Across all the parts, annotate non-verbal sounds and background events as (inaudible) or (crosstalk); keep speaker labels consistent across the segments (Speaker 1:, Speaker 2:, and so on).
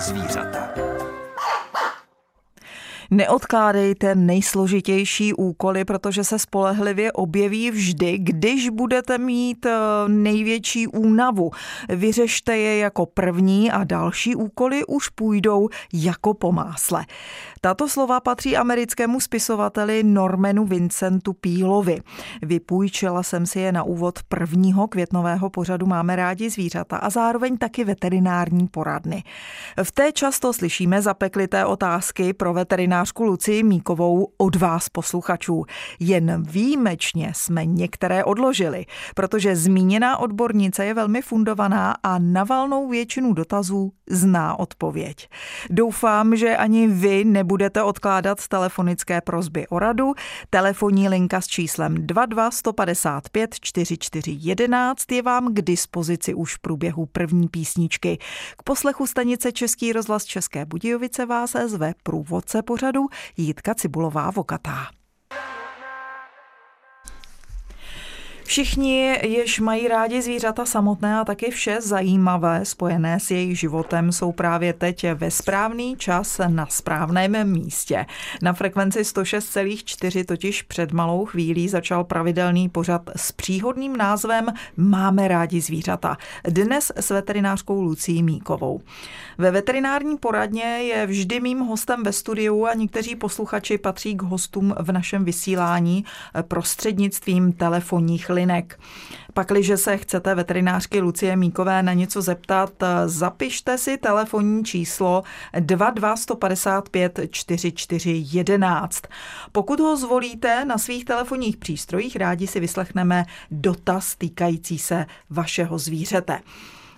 Speaker 1: zvířata.
Speaker 2: Neodkládejte nejsložitější úkoly, protože se spolehlivě objeví vždy, když budete mít eh, největší únavu. Vyřešte je jako první a další úkoly už půjdou jako po másle. Tato slova patří americkému spisovateli Normanu Vincentu Pílovi. Vypůjčila jsem si je na úvod prvního květnového pořadu Máme rádi zvířata a zároveň taky veterinární poradny. V té často slyšíme zapeklité otázky pro veterinářku Lucii Míkovou od vás posluchačů. Jen výjimečně jsme některé odložili, protože zmíněná odbornice je velmi fundovaná a na valnou většinu dotazů zná odpověď. Doufám, že ani vy nebudete odkládat telefonické prozby o radu. Telefonní linka s číslem 22 155 44 11 je vám k dispozici už v průběhu první písničky. K poslechu stanice Český rozhlas České Budějovice vás zve průvodce pořadu Jitka Cibulová-Vokatá. Všichni, jež mají rádi zvířata samotné a taky vše zajímavé spojené s jejich životem, jsou právě teď ve správný čas na správném místě. Na frekvenci 106,4 totiž před malou chvílí začal pravidelný pořad s příhodným názvem Máme rádi zvířata. Dnes s veterinářkou Lucí Míkovou. Ve veterinární poradně je vždy mým hostem ve studiu a někteří posluchači patří k hostům v našem vysílání prostřednictvím telefonních linek. Pakliže se chcete veterinářky Lucie Míkové na něco zeptat, zapište si telefonní číslo 22155 4411. Pokud ho zvolíte na svých telefonních přístrojích, rádi si vyslechneme dotaz týkající se vašeho zvířete.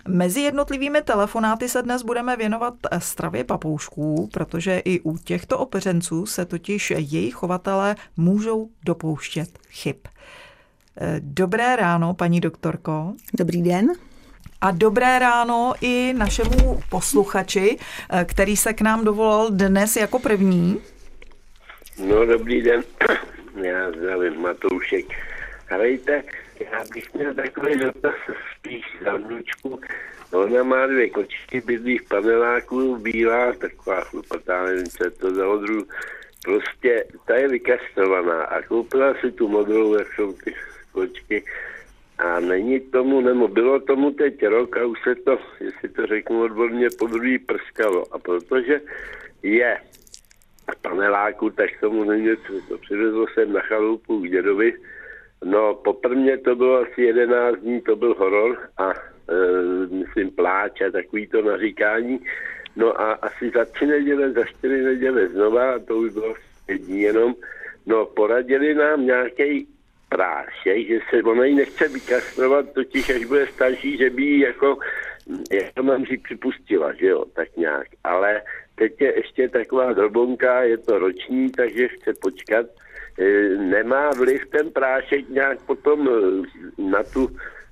Speaker 2: Mezi jednotlivými telefonáty se dnes budeme věnovat stravě papoušků, protože i u těchto opeřenců se totiž jejich chovatelé můžou dopouštět chyb. Dobré ráno, paní doktorko.
Speaker 3: Dobrý den.
Speaker 2: A dobré ráno i našemu posluchači, který se k nám dovolal dnes jako první.
Speaker 4: No, dobrý den. (clears throat) Já zdravím Matoušek. Hrajte, já bych měl takový dotaz spíš za vnučku. Ona má dvě kočky, bydlí v paneláku, bílá, taková chlupatá, nevím, co je to za odru. Prostě ta je vykastrovaná a koupila si tu modelu, jak jsou ty kočky. A není tomu, nebo bylo tomu teď rok a už se to, jestli to řeknu odborně, po druhý prskalo. A protože je paneláku, tak tomu není něco. To přivezlo jsem na chalupu k dědovi, No, poprvé to bylo asi 11 dní, to byl horor a e, myslím pláč a takový to naříkání. No a asi za tři neděle, za čtyři neděle znova, to už bylo dní jenom, no poradili nám nějaký prášek, že se ona ji nechce vykastrovat, totiž až bude starší, že by ji jako, jak to mám říct, připustila, že jo, tak nějak. Ale teď je ještě taková drobonka, je to roční, takže chce počkat, E, nemá vliv ten prášek nějak potom e, na tu,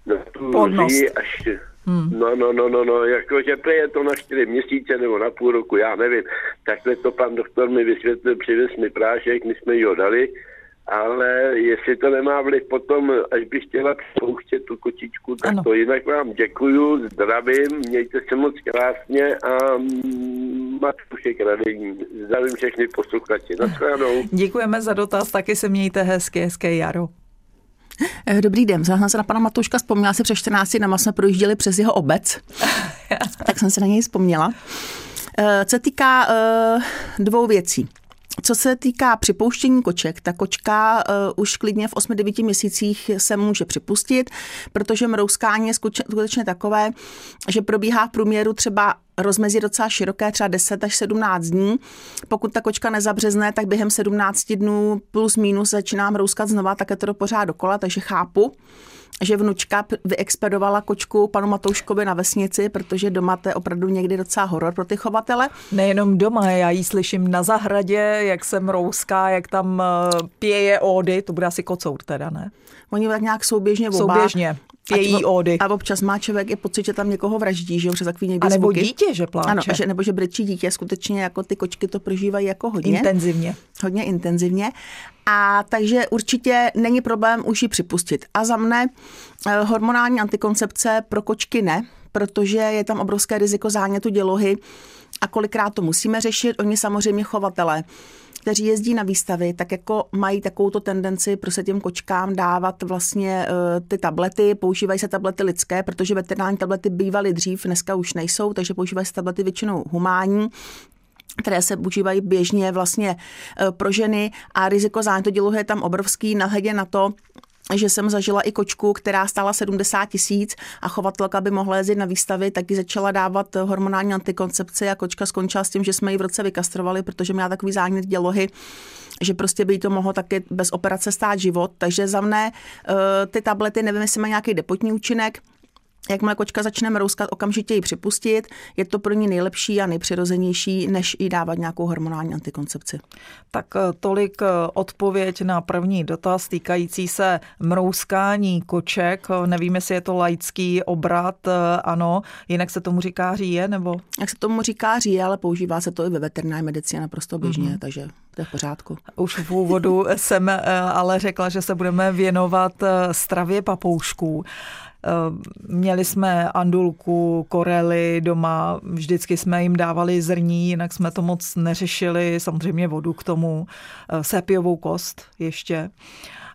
Speaker 4: na tu lži až... Hmm. No, no, no, no, no, jakože je to na čtyři měsíce nebo na půl roku, já nevím. Takhle to pan doktor mi vysvětlil, přivez mi prášek, my jsme ji ho dali ale jestli to nemá vliv potom, až bych chtěla pouštět tu kočičku, tak ano. to jinak vám děkuju, zdravím, mějte se moc krásně a Matušek Radení. Zdravím všechny posluchači. Naschledanou.
Speaker 2: Děkujeme za dotaz, taky se mějte hezky, hezké jaro.
Speaker 3: Eh, dobrý den, zahledla se na pana Matouška, vzpomněla si před 14 dnama jsme projížděli přes jeho obec, (laughs) tak jsem se na něj vzpomněla. Eh, co týká eh, dvou věcí. Co se týká připouštění koček, ta kočka uh, už klidně v 8-9 měsících se může připustit, protože mrouskání je skutečně takové, že probíhá v průměru třeba rozmezí docela široké, třeba 10 až 17 dní. Pokud ta kočka nezabřezne, tak během 17 dnů plus minus začíná mrouskat znova, tak je to pořád dokola, takže chápu že vnučka vyexpedovala kočku panu Matouškovi na vesnici, protože doma to je opravdu někdy docela horor pro ty chovatele.
Speaker 2: Nejenom doma, já ji slyším na zahradě, jak se mrouská, jak tam eh, pěje ódy, to bude asi kocour teda, ne?
Speaker 3: Oni tak nějak souběžně oba.
Speaker 2: Souběžně pějí ódy.
Speaker 3: A občas má člověk i pocit, že tam někoho vraždí, že jo, přes takový někdy
Speaker 2: A nebo
Speaker 3: zvuky.
Speaker 2: dítě, že pláče.
Speaker 3: Ano, že, nebo že brečí dítě, skutečně jako ty kočky to prožívají jako hodně.
Speaker 2: Intenzivně.
Speaker 3: Hodně intenzivně. A takže určitě není problém už ji připustit. A za mne eh, hormonální antikoncepce pro kočky ne, protože je tam obrovské riziko zánětu dělohy a kolikrát to musíme řešit. Oni samozřejmě chovatele kteří jezdí na výstavy, tak jako mají takovou tendenci prostě těm kočkám dávat vlastně uh, ty tablety, používají se tablety lidské, protože veterinární tablety bývaly dřív, dneska už nejsou, takže používají se tablety většinou humánní které se používají běžně vlastně e, pro ženy. A riziko zánětu je tam obrovský, nahledě na to, že jsem zažila i kočku, která stála 70 tisíc a chovatelka by mohla jezdit na výstavy, tak ji začala dávat hormonální antikoncepci a kočka skončila s tím, že jsme ji v roce vykastrovali, protože měla takový zánět dělohy, že prostě by jí to mohlo taky bez operace stát život. Takže za mne e, ty tablety, nevím, jestli mají nějaký depotní účinek, Jakmile kočka začne mrouskat, okamžitě ji připustit. Je to pro ní nejlepší a nejpřirozenější, než i dávat nějakou hormonální antikoncepci.
Speaker 2: Tak eh, tolik eh, odpověď na první dotaz týkající se mrouskání koček. Eh, nevím, jestli je to laický obrat, ano. Jinak se tomu říká říje, nebo?
Speaker 3: Jak se tomu říká říje, ale používá se to i ve veterinární medicíně naprosto běžně, mm-hmm. takže to je v pořádku.
Speaker 2: Už v úvodu (laughs) jsem ale řekla, že se budeme věnovat stravě papoušků. Eh, měli jsme andulku, korely doma, vždycky jsme jim dávali zrní, jinak jsme to moc neřešili, samozřejmě vodu k tomu, eh, sépiovou kost ještě.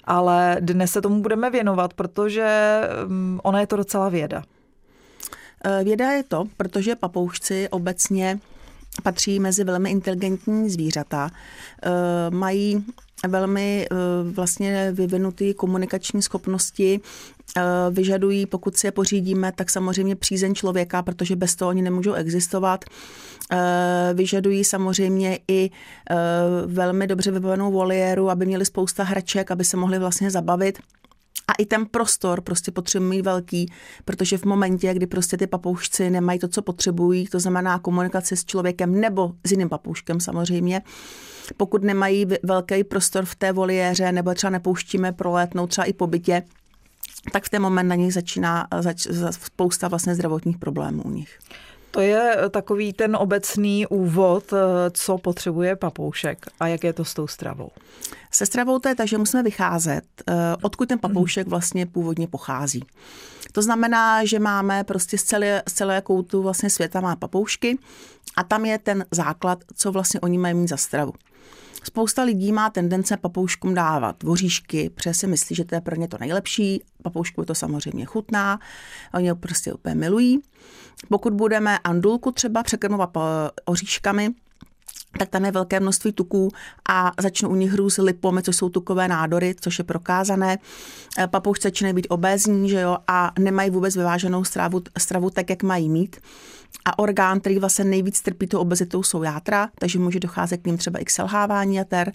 Speaker 2: Ale dnes se tomu budeme věnovat, protože mm, ona je to docela věda.
Speaker 3: Eh, věda je to, protože papoušci obecně patří mezi velmi inteligentní zvířata. Mají velmi vlastně vyvinutý komunikační schopnosti vyžadují, pokud si je pořídíme, tak samozřejmě přízeň člověka, protože bez toho oni nemůžou existovat. Eh, vyžadují samozřejmě i eh, velmi dobře vybavenou voliéru, aby měli spousta hraček, aby se mohli vlastně zabavit. A i ten prostor prostě potřebují mít velký, protože v momentě, kdy prostě ty papoušci nemají to, co potřebují, to znamená komunikaci s člověkem nebo s jiným papouškem samozřejmě, pokud nemají velký prostor v té voliéře nebo třeba nepouštíme prolétnout třeba i po bytě, tak v ten moment na nich začíná zač, spousta vlastně zdravotních problémů u nich.
Speaker 2: To je takový ten obecný úvod, eh, co potřebuje papoušek a jak je to s tou stravou.
Speaker 3: Se stravou to je tak, že musíme vycházet, eh, odkud ten papoušek vlastně původně pochází. To znamená, že máme prostě z celé, z celé koutu vlastně světa má papoušky a tam je ten základ, co vlastně oni mají mít za stravu. Spousta lidí má tendence papouškům dávat voříšky, protože si myslí, že to je pro ně to nejlepší. Papoušku to samozřejmě chutná, oni ho prostě úplně milují. Pokud budeme andulku třeba překrmovat oříškami, tak tam je velké množství tuků a začnou u nich růst lipomy, což jsou tukové nádory, což je prokázané. E, papoušci začínají být obézní, že jo, a nemají vůbec vyváženou stravu, stravu tak, jak mají mít. A orgán, který vlastně nejvíc trpí tou obezitou, jsou játra, takže může docházet k ním třeba i k selhávání jater. E,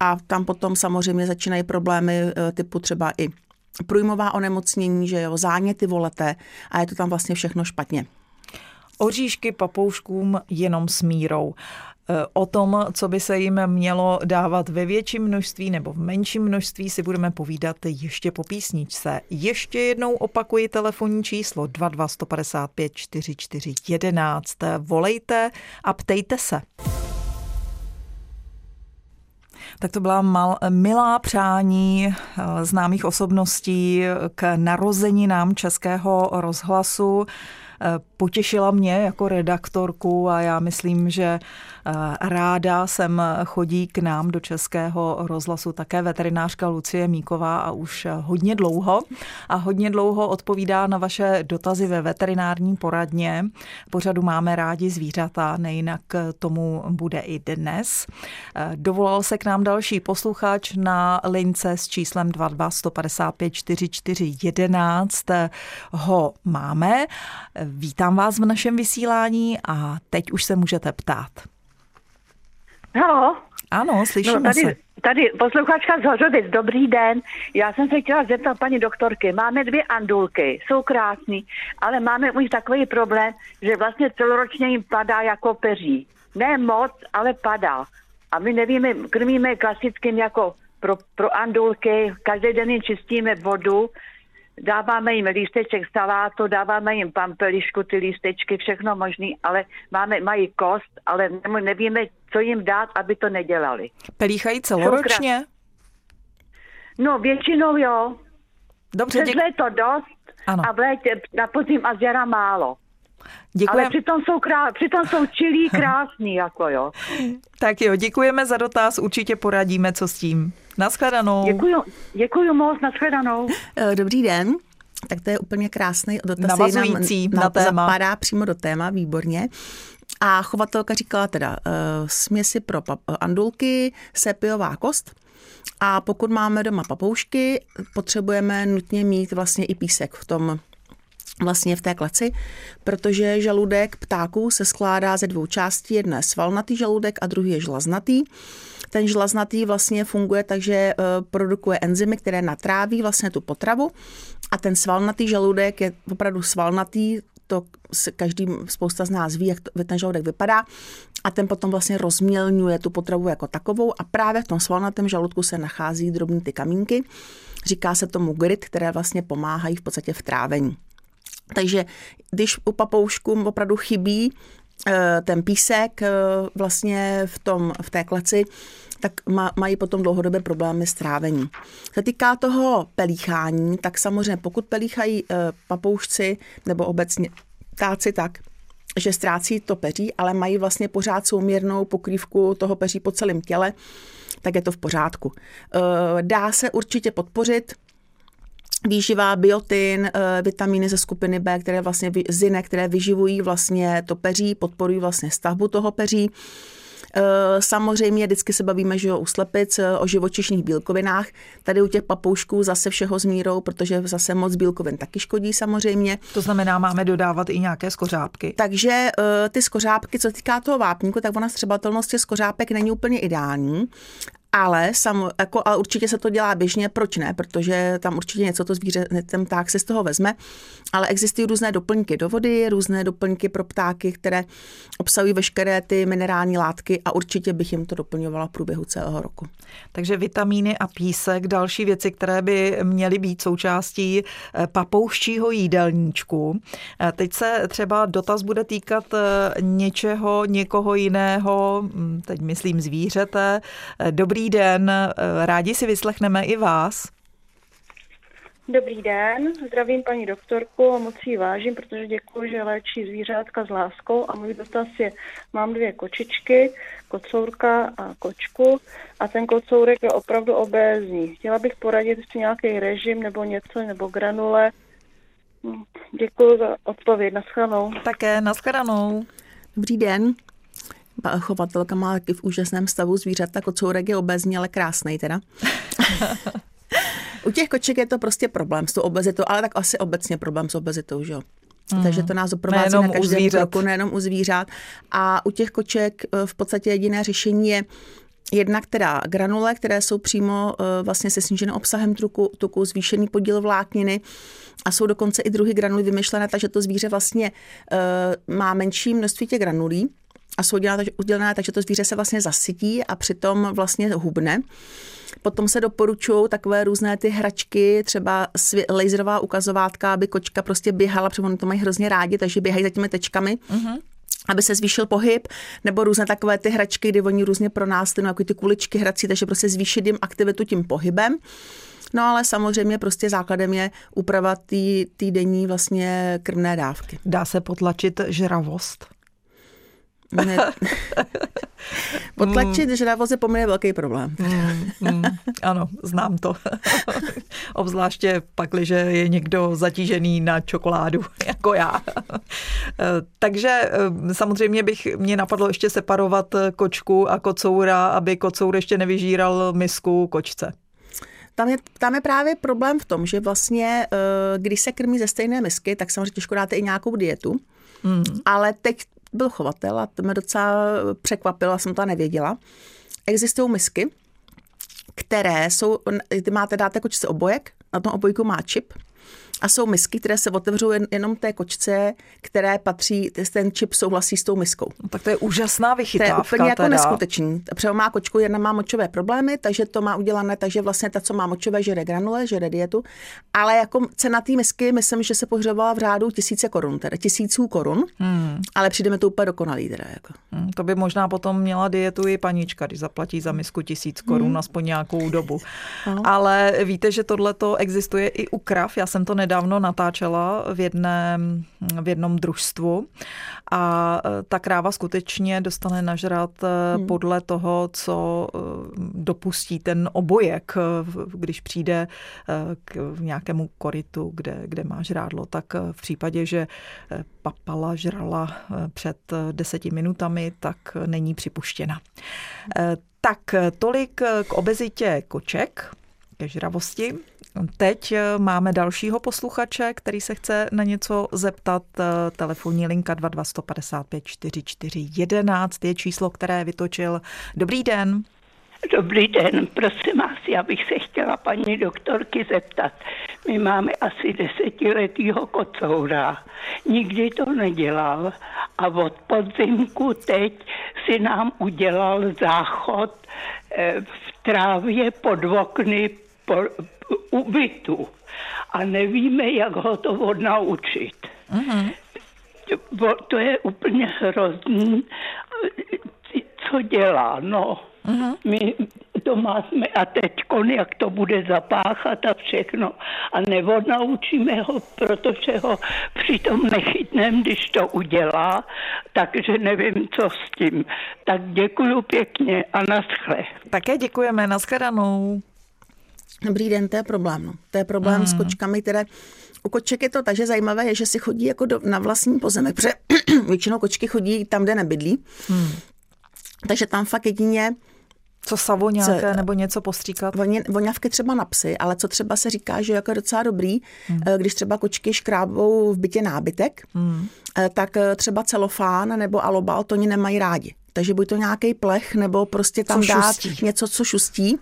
Speaker 3: a tam potom samozřejmě začínají problémy e, typu třeba i průjmová onemocnění, že jo, záněty volete a je to tam vlastně všechno špatně.
Speaker 2: Oříšky papouškům jenom s mírou. E, o tom, co by se jim mělo dávat ve větším množství nebo v menším množství, si budeme povídat ještě po písničce. Ještě jednou opakuji telefonní číslo 22155 4411. Volejte a ptejte se. Tak to byla mal, milá přání e, známých osobností k narozeninám Českého rozhlasu. Potěšila mě jako redaktorku a já myslím, že Eh, ráda sem chodí k nám do Českého rozhlasu také veterinářka Lucie Míková a už hodně dlouho a hodně dlouho odpovídá na vaše dotazy ve veterinární poradně. Pořadu máme rádi zvířata, nejinak tomu bude i dnes. Eh, dovolal se k nám další posluchač na lince s číslem 22 155 44 11. Ho máme. Vítám vás v našem vysílání a teď už se můžete ptát.
Speaker 1: Halo?
Speaker 2: Ano, slyšíme no,
Speaker 1: tady,
Speaker 2: se.
Speaker 1: Tady posluchačka z Hořovic, dobrý den. Já jsem se chtěla zeptat paní doktorky. Máme dvě andulky, jsou krásný, ale máme u nich takový problém, že vlastně celoročně jim padá jako peří. Ne moc, ale padá. A my nevíme, krmíme klasickým jako pro, pro andulky, každý den jim čistíme vodu, dáváme jim lísteček salátu, dáváme jim pampelišku, ty lístečky, všechno možný, ale máme, mají kost, ale nevíme, co jim dát, aby to nedělali.
Speaker 2: Pelíchají celoročně?
Speaker 1: No, většinou jo.
Speaker 2: Dobře,
Speaker 1: Přes děk... léto dost ano. a v létě na podzim a zjara málo.
Speaker 2: Děkujeme.
Speaker 1: Ale přitom jsou, krá, přitom jsou čilí (laughs) krásný, jako jo.
Speaker 2: Tak jo, děkujeme za dotaz, určitě poradíme, co s tím. Naschledanou.
Speaker 1: Děkuju, děkuju moc, naschledanou.
Speaker 3: Eh, dobrý den. Tak to je úplně krásný dotaz.
Speaker 2: Navazující nám, na, na téma.
Speaker 3: Zapadá přímo do téma, výborně. A chovatelka říkala teda uh, směsi pro andulky, sepiová kost. A pokud máme doma papoušky, potřebujeme nutně mít vlastně i písek v tom vlastně v té kleci, protože žaludek ptáků se skládá ze dvou částí. Jedna je svalnatý žaludek a druhý je žlaznatý. Ten žlaznatý vlastně funguje tak, že eh, produkuje enzymy, které natráví vlastně tu potravu a ten svalnatý žaludek je opravdu svalnatý, to každý, spousta z nás ví, jak ten žaludek vypadá a ten potom vlastně rozmělňuje tu potravu jako takovou a právě v tom svalnatém žaludku se nachází drobné ty kamínky. Říká se tomu grit, které vlastně pomáhají v podstatě v trávení. Takže když u papoušků opravdu chybí eh, ten písek eh, vlastně v, tom, v té kleci, tak mají potom dlouhodobé problémy s trávením. Se týká toho pelíchání, tak samozřejmě pokud pelíchají eh, papoušci nebo obecně ptáci tak, že ztrácí to peří, ale mají vlastně pořád souměrnou pokrývku toho peří po celém těle, tak je to v pořádku. Dá se určitě podpořit výživa, biotin, eh, vitamíny ze skupiny B, které vlastně zine, které vyživují vlastně to peří, podporují vlastně stavbu toho peří. Eh, samozřejmě vždycky se bavíme že u slepic eh, o živočišných bílkovinách. Tady u těch papoušků zase všeho s mírou, protože zase moc bílkovin taky škodí samozřejmě.
Speaker 2: To znamená, máme dodávat i nějaké skořápky.
Speaker 3: Takže ty skořápky, co týká toho vápníku, tak ona střebatelnost těch skořápek není úplně ideální, ale, sam, jako, ale určitě se to dělá běžně, proč ne? Protože tam určitě něco to zvíře, ten pták se z toho vezme. Ale existují různé doplňky do vody, různé doplňky pro ptáky, které obsahují veškeré ty minerální látky a určitě bych jim to doplňovala v průběhu celého roku.
Speaker 2: Takže vitamíny a písek, další věci, které by měly být součástí eh, papouščího jídelníčku. Eh, teď se třeba dotaz bude týkat eh, něčeho, někoho jiného, hm, teď myslím zvířete. Dobrý Dobrý den, rádi si vyslechneme i vás.
Speaker 5: Dobrý den, zdravím paní doktorku a moc ji vážím, protože děkuji, že léčí zvířátka s láskou a můj dotaz je, mám dvě kočičky, kocourka a kočku a ten kocourek je opravdu obézní. Chtěla bych poradit ještě nějaký režim nebo něco, nebo granule. Hm, děkuji za odpověď, naschledanou.
Speaker 2: Také naschledanou.
Speaker 3: Dobrý den chovatelka má taky v úžasném stavu zvířata, kocourek je obezní, ale krásný teda. (laughs) U těch koček je to prostě problém s tou obezitou, ale tak asi obecně problém s obezitou, že jo. Mm. Takže to nás doprovází na každém kroku, nejenom u zvířat. A u těch koček eh, v podstatě jediné řešení je Jednak teda granule, které jsou přímo uh, vlastně se sníženým obsahem tuku, tuku, zvýšený podíl vlákniny a jsou dokonce i druhy granuly vymyšlené, takže to zvíře vlastně uh, má menší množství těch granulí a jsou udělané, udělané tak, že to zvíře se vlastně zasytí a přitom vlastně hubne. Potom se doporučují takové různé ty hračky, třeba laserová ukazovátka, aby kočka prostě běhala, protože oni to mají hrozně rádi, takže běhají za těmi tečkami. Uh-huh aby se zvýšil pohyb, nebo různé takové ty hračky, kdy oni různě pro nás, jako ty kuličky hrací, takže prostě zvýšit jim aktivitu tím pohybem. No ale samozřejmě prostě základem je úprava té denní vlastně krmné dávky.
Speaker 2: Dá se potlačit žravost?
Speaker 3: Ne. (laughs) Potlačit mm. žravost je poměrně velký problém.
Speaker 2: Mm, mm, ano, znám to. (laughs) Obzvláště pak, když je někdo zatížený na čokoládu, (laughs) jako já. Takže eh, samozřejmě bych mě napadlo ještě separovat kočku a kocoura, aby kocour ještě nevyžíral misku kočce.
Speaker 3: Tam je, tam je právě problém v tom, že vlastně, eh, když se krmí ze stejné misky, tak samozřejmě těžko dáte i nějakou dietu. Mm. Ale teď byl chovatel a to mě docela překvapilo, jsem to nevěděla. Existují misky, které jsou, ty máte dáte kočce obojek, na tom obojku má čip, a jsou misky, které se otevřou jen, jenom té kočce, které patří, ten čip souhlasí s tou miskou.
Speaker 2: No, tak to je úžasná vychytávka.
Speaker 3: To je úplně jako
Speaker 2: teda.
Speaker 3: neskutečný. Třeba má kočku, jedna má močové problémy, takže to má udělané, takže vlastně ta, co má močové, žere granule, žere dietu. Ale jako cena té misky, myslím, že se pohřebovala v řádu tisíce korun, teda tisíců korun, hmm. ale přijde mi to úplně dokonalý. Teda jako.
Speaker 2: Hmm, to by možná potom měla dietu i panička, když zaplatí za misku tisíc korun hmm. aspoň nějakou dobu. No. Ale víte, že tohle to existuje i u krav. Já jsem to nedávno nedávno natáčela v, jedném, v jednom družstvu a e, ta kráva skutečně dostane nažrat e, hmm. podle toho, co e, dopustí ten obojek, když přijde k nějakému koritu, kde, kde má žrádlo. Tak v případě, že papala žrala před deseti minutami, tak není připuštěna. Tak tolik k obezitě koček, ke žravosti. Teď eh, máme dalšího posluchače, který se chce na něco zeptat. Eh, telefonní linka 22155 4411 je číslo, které vytočil. Dobrý den.
Speaker 6: Dobrý den, prosím vás, já bych se chtěla paní doktorky zeptat. My máme asi desetiletýho kocoura, nikdy to nedělal a od podzimku teď si nám udělal záchod eh, v trávě pod okny po, u bytu a nevíme, jak ho to odnaučit. Mm-hmm. To je úplně hrozný, co dělá, no. Mm-hmm. My doma jsme a teď jak to bude zapáchat a všechno. A nebo naučíme ho, protože ho přitom nechytneme, když to udělá, takže nevím, co s tím. Tak děkuju pěkně a naschle.
Speaker 2: Také děkujeme, naschledanou.
Speaker 3: Dobrý den, to je problém. No. To je problém hmm. s kočkami, které u koček je to takže zajímavé, je, že si chodí jako do, na vlastní pozemek, protože (clears throat) většinou kočky chodí tam, kde nebydlí. Hmm. Takže tam fakt jedině
Speaker 2: co savo nějaké co, nebo něco postříkat?
Speaker 3: Voně, voňavky třeba na psy, ale co třeba se říká, že jako docela dobrý, hmm. Eh, když třeba kočky škrábou v bytě nábytek, hmm. Eh, tak eh, třeba celofán nebo alobal to oni nemají rádi. Takže buď to nějaký plech, nebo prostě tam co dát šustí. něco, co šustí.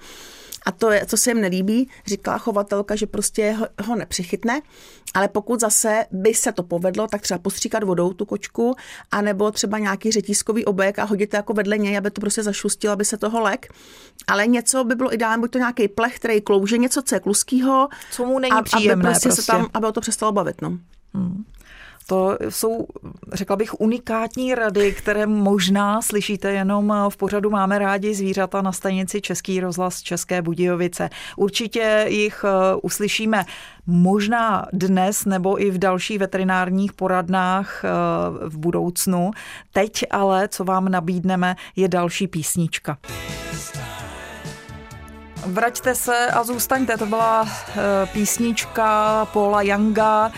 Speaker 3: A to, je, co se jim nelíbí, říkala chovatelka, že prostě ho, ho nepřichytne, ale pokud zase by se to povedlo, tak třeba postříkat vodou tu kočku, anebo třeba nějaký řetízkový obek a hodit to jako vedle něj, aby to prostě zašustilo, aby se toho lek. Ale něco by bylo ideální, buď to nějaký plech, který klouže, něco, co je kluskýho.
Speaker 2: Co mu není příjemné.
Speaker 3: Aby, prostě prostě. Se tam, aby ho to přestalo bavit. No. Hmm.
Speaker 2: To jsou, řekla bych, unikátní rady, které možná slyšíte jenom v pořadu Máme rádi zvířata na stanici Český rozhlas České Budějovice. Určitě jich eh, uslyšíme možná dnes nebo i v dalších veterinárních poradnách eh, v budoucnu. Teď ale, co vám nabídneme, je další písnička. Vraťte se a zůstaňte. To byla eh, písnička Paula Younga.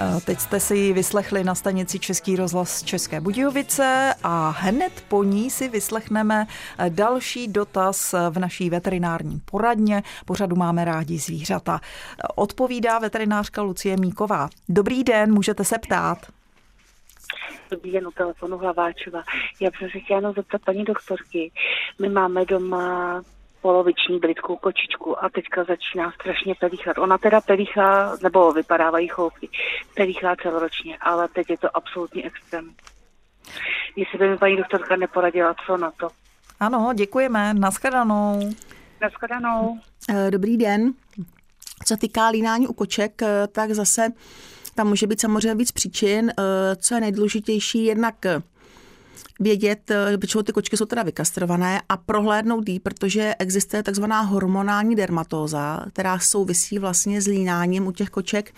Speaker 2: Eh, teď jste si ji vyslechli na stanici Český rozhlas České Budějovice a hned po ní si vyslechneme eh, další dotaz v naší veterinární poradně. Pořadu máme rádi zvířata. Odpovídá veterinářka Lucie Míková. Dobrý den, můžete se ptát.
Speaker 7: Dobrý den, u telefonu Hlaváčova. Já bych se chtěla zeptat paní doktorky. My máme doma poloviční britskou kočičku a teďka začíná strašně pelíchat. Ona teda pelíchá, nebo vypadávají choupky, pelíchá celoročně, ale teď je to absolutně extrém. Jestli by mi paní doktorka neporadila, co na to.
Speaker 2: Ano, děkujeme. Naschledanou.
Speaker 7: Naschledanou.
Speaker 3: Eh, dobrý den. Co týká línání u koček, eh, tak zase tam může být samozřejmě víc příčin. Eh, co je nejdůležitější, jednak vědět, eh, protože ty kočky jsou teda vykastrované a prohlédnout jí, protože existuje takzvaná hormonální dermatóza, která souvisí vlastně s línáním u těch koček.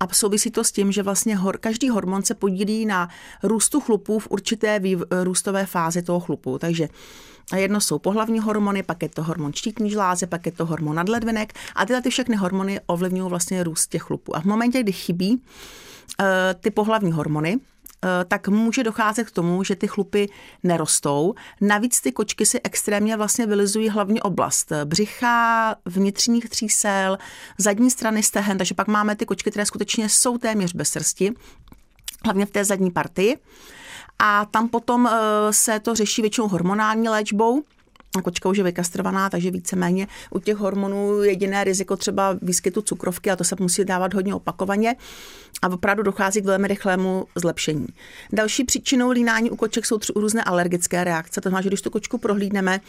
Speaker 3: A souvisí to s tím, že vlastně hor, každý hormon se podílí na růstu chlupů v určité výv, růstové fázi toho chlupu. Takže jedno jsou pohlavní hormony, pak je to hormon štítní žláze, pak je to hormon nadledvinek a tyhle ty všechny hormony ovlivňují vlastně růst těch chlupů. A v momentě, kdy chybí uh, ty pohlavní hormony, Eh, tak může docházet k tomu, že ty chlupy nerostou. Navíc ty kočky si extrémně vlastně vylizují hlavní oblast břicha, vnitřních třísel, zadní strany stehen, takže pak máme ty kočky, které skutečně jsou téměř bez srsti, hlavně v té zadní partii. A tam potom eh, se to řeší většinou hormonální léčbou, kočka už je vykastrovaná, takže víceméně u těch hormonů jediné riziko třeba výskytu cukrovky, a to se musí dávat hodně opakovaně a opravdu dochází k velmi rychlému zlepšení. Další příčinou línání u koček jsou tři různé alergické reakce, to znamená, že když tu kočku prohlídneme,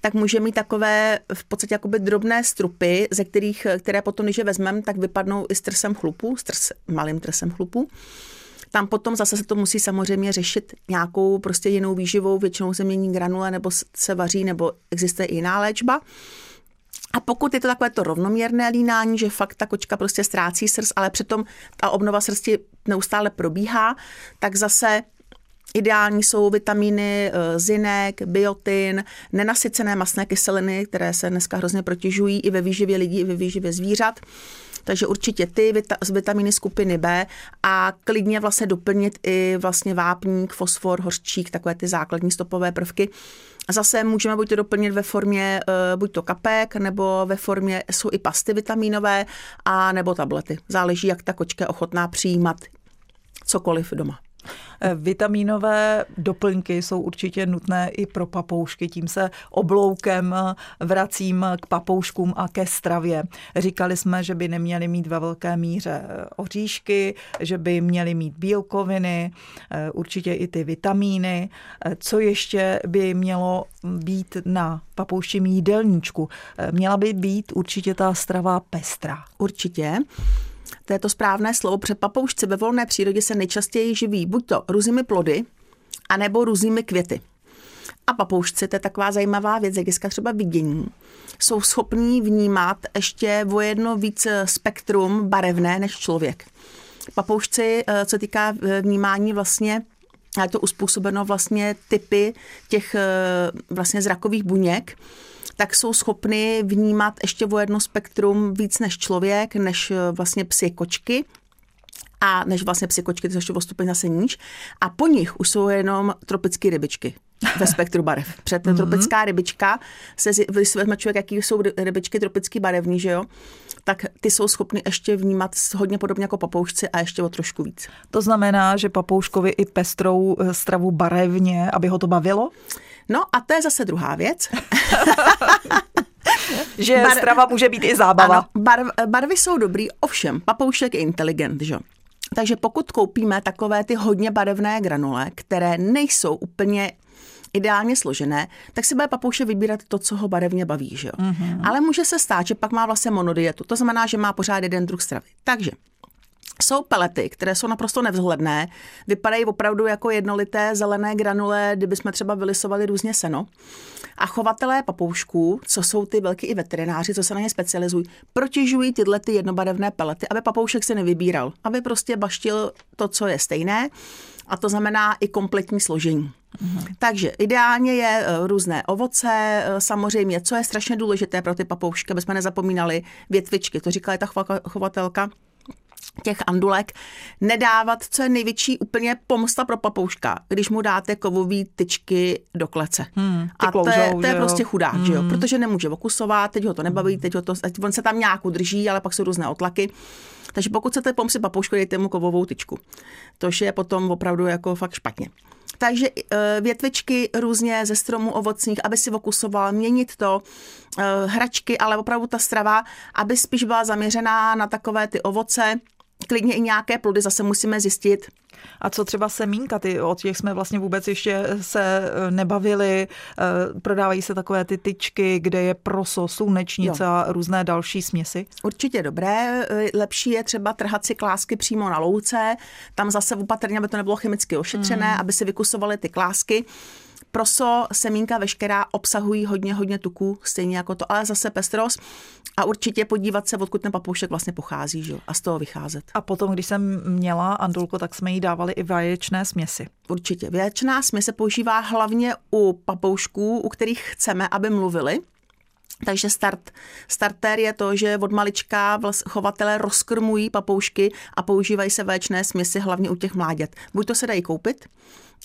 Speaker 3: tak může mít takové v podstatě jakoby drobné strupy, ze kterých, které potom, když je vezmeme, tak vypadnou i s trsem chlupu, s trs, malým trsem chlupu. Tam potom zase se to musí samozřejmě řešit nějakou prostě jinou výživou, většinou se mění granule nebo se vaří, nebo existuje jiná léčba. A pokud je to takové to rovnoměrné línání, že fakt ta kočka prostě ztrácí srst, ale přitom ta obnova srsti neustále probíhá, tak zase Ideální jsou vitamíny eh, zinek, biotin, nenasycené masné kyseliny, které se dneska hrozně protěžují i ve výživě lidí, i ve výživě zvířat. Takže určitě ty z vitamíny skupiny B a klidně vlastně doplnit i vlastně vápník, fosfor, hořčík, takové ty základní stopové prvky. A zase můžeme buď to doplnit ve formě uh, buď to kapek, nebo ve formě jsou i pasty vitamínové, a nebo tablety. Záleží, jak ta kočka je ochotná přijímat cokoliv doma.
Speaker 2: Eh, vitamínové doplňky jsou určitě nutné i pro papoušky, tím se obloukem vracím k papouškům a ke stravě. Říkali jsme, že by neměli mít ve velké míře eh, oříšky, že by měli mít bílkoviny, eh, určitě i ty vitamíny. Co ještě by mělo být na papouščím jídelníčku? Měla by být určitě ta strava pestrá.
Speaker 3: Určitě. To je to správné slovo. Před papoušci ve volné přírodě se nejčastěji živí buď to různými plody, anebo různými květy. A papoušci, to je taková zajímavá věc, jak třeba vidění, jsou schopní vnímat ještě o jedno víc spektrum barevné než člověk. Papoušci, eh, co týká eh, vnímání vlastně je to uspůsobeno vlastně typy těch eh, vlastně zrakových buněk, tak jsou schopny vnímat ještě o jedno spektrum víc než člověk, než eh, vlastně psy kočky a než vlastně psy kočky, to ještě o stupeň zase níž. A po nich už jsou jenom tropické rybičky ve (laughs) spektru barev. Před mm-hmm. tropická rybička, se, když se vezme člověk, jaký jsou rybičky tropicky barevný, že jo, tak ty jsou schopny ještě vnímat hodně podobně jako papoušci a ještě o trošku víc.
Speaker 2: To znamená, že papouškovi i pestrou eh, stravu barevně, aby ho to bavilo?
Speaker 3: No a to je zase druhá věc. (laughs)
Speaker 2: že Bar... strava může být i zábava. Ano,
Speaker 3: barv, barvy jsou dobrý, ovšem, papoušek je inteligent, že? Takže pokud koupíme takové ty hodně barevné granule, které nejsou úplně ideálně složené, tak si bude papouše vybírat to, co ho barevně baví. Že jo? Mm-hmm. Ale může se stát, že pak má vlastně monodietu. To znamená, že má pořád jeden druh stravy. Takže jsou pelety, které jsou naprosto nevzhledné, vypadají opravdu jako jednolité zelené granule, kdyby jsme třeba vylisovali různě seno. A chovatelé papoušků, co jsou ty velký i veterináři, co se na ně specializují, protěžují tyhle ty jednobarevné pelety, aby papoušek se nevybíral, aby prostě baštil to, co je stejné, a to znamená i kompletní složení. Uhum. Takže ideálně je e, různé ovoce, e, samozřejmě, co je strašně důležité pro ty papoušky, aby jsme nezapomínali, větvičky, to říkala ta chovatelka, těch andulek, nedávat, co je největší úplně pomsta pro papouška, když mu dáte kovové tyčky do klece. Hmm, a to je, to je prostě chudák, hmm. že jo? Hmm. protože nemůže okusovat, teď ho to nebaví, teď ho to, on se tam nějak udrží, ale pak jsou různé otlaky. Takže pokud chcete pomstit papoušku, dejte mu kovovou tyčku. To je potom opravdu jako fakt špatně. Takže eh, větvičky různě ze stromů ovocných, aby si okusoval, měnit to, eh, hračky, ale opravdu ta strava, aby spíš byla zaměřená na takové ty ovoce, klidně i nějaké plody zase musíme zjistit.
Speaker 2: A co třeba semínka, ty, o těch jsme vlastně vůbec ještě se eh, nebavili. Eh, prodávají se takové ty tyčky, kde je proso, slunečnice jo. a různé další směsi?
Speaker 3: Určitě dobré. Eh, lepší je třeba trhat si klásky přímo na louce. Tam zase opatrně, aby to nebylo chemicky ošetřené, mm. aby se vykusovaly ty klásky. Proso, semínka veškerá obsahují hodně, hodně tuků, stejně jako to, ale zase pestrost. A určitě podívat se, odkud ten papoušek vlastně pochází, že? a z toho vycházet.
Speaker 2: A potom, když jsem měla andulku, tak jsme jí dávali i vaječné směsi.
Speaker 3: Určitě. Vaječná směs se používá hlavně u papoušků, u kterých chceme, aby mluvili. Takže start, starter je to, že od malička chovatelé rozkrmují papoušky a používají se vaječné směsi hlavně u těch mláďat. Buď to se dají koupit,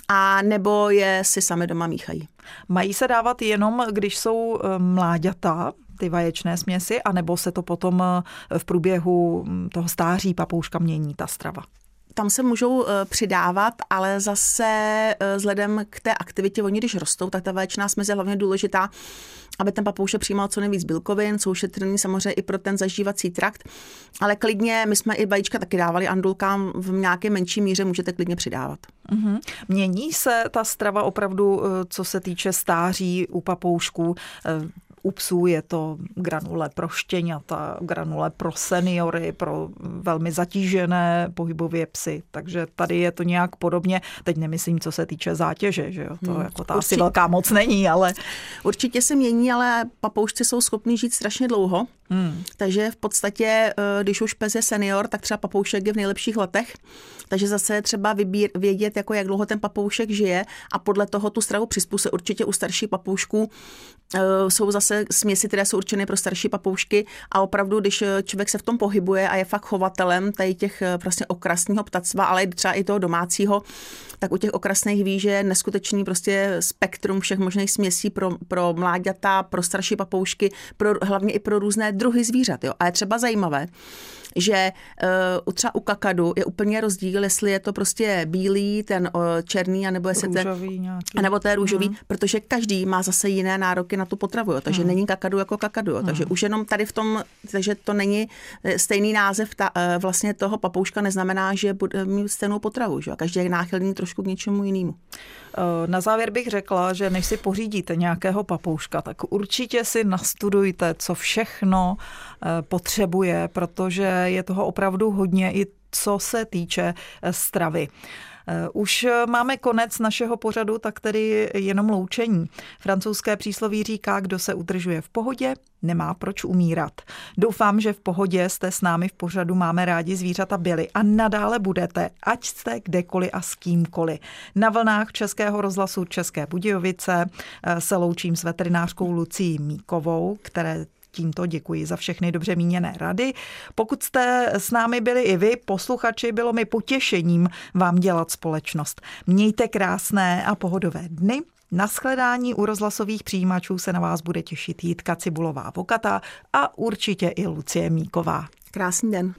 Speaker 3: a nebo je si sami doma míchají.
Speaker 2: Mají se dávat jenom, když jsou eh, mláďata, ty vaječné směsi, anebo se to potom eh, v průběhu hm, toho stáří papouška mění ta strava?
Speaker 3: tam se můžou eh, přidávat, ale zase vzhledem k té aktivitě, oni když rostou, tak ta vaječná směs je hlavně důležitá, aby ten papoušek přijímal co nejvíc bílkovin, jsou šetrný samozřejmě i pro ten zažívací trakt, ale klidně, my jsme i vajíčka taky dávali andulkám v nějaké menší míře, můžete klidně přidávat.
Speaker 2: Mm-hmm. Mění se ta strava opravdu, eh, co se týče stáří u papoušků? U psů je to granule pro štěňata, granule pro seniory, pro velmi zatížené pohybově psy. Takže tady je to nějak podobně. Teď nemyslím, co se týče zátěže, že jo? To hmm. jako ta Určitě. asi velká moc není, ale...
Speaker 3: Určitě se mění, ale papoušci jsou schopni žít strašně dlouho. Hmm. Takže v podstatě, eh, když už pes je senior, tak třeba papoušek je v nejlepších letech. Takže zase třeba vybír, vědět, jako jak dlouho ten papoušek žije a podle toho tu stravu přizpůsobit. Určitě u starších papoušků uh, jsou zase směsi, které jsou určeny pro starší papoušky a opravdu, když eh, člověk se v tom pohybuje a je fakt chovatelem tady těch prostě okrasního ptactva, ale třeba i toho domácího, tak u těch okrasných ví, že je neskutečný prostě spektrum všech možných směsí pro, pro mláďata, pro starší papoušky, pro, hlavně i pro různé druhy zvířat. Jo. A je třeba zajímavé, že uh, třeba u kakadu je úplně rozdíl, jestli je to prostě bílý, ten uh, černý, anebo jestli
Speaker 2: růžový
Speaker 3: ten, nějaký. anebo je růžový, hmm. protože každý má zase jiné nároky na tu potravu, jo, takže hmm. není kakadu jako kakadu, jo, hmm. takže už jenom tady v tom, takže to není eh, stejný název ta, uh, vlastně toho papouška neznamená, že bude mít stejnou potravu, že? každý je náchylný trošku k něčemu jinému.
Speaker 2: Na závěr bych řekla, že než si pořídíte nějakého papouška, tak určitě si nastudujte, co všechno potřebuje, protože je toho opravdu hodně i co se týče stravy. Eh, už máme konec našeho pořadu, tak tedy jenom loučení. Francouzské přísloví říká, kdo se udržuje v pohodě, nemá proč umírat. Doufám, že v pohodě jste s námi v pořadu Máme rádi zvířata byli a nadále budete, ať jste kdekoliv a s kýmkoliv. Na vlnách Českého rozhlasu České Budějovice eh, se loučím s veterinářkou Lucí Míkovou, které tímto děkuji za všechny dobře míněné rady. Pokud jste s námi byli i vy, posluchači, bylo mi potěšením vám dělat společnost. Mějte krásné a pohodové dny. Naschledání u rozhlasových přijímačů se na vás bude těšit Jitka Cibulová Vokata a určitě i Lucie Míková.
Speaker 3: Krásný den.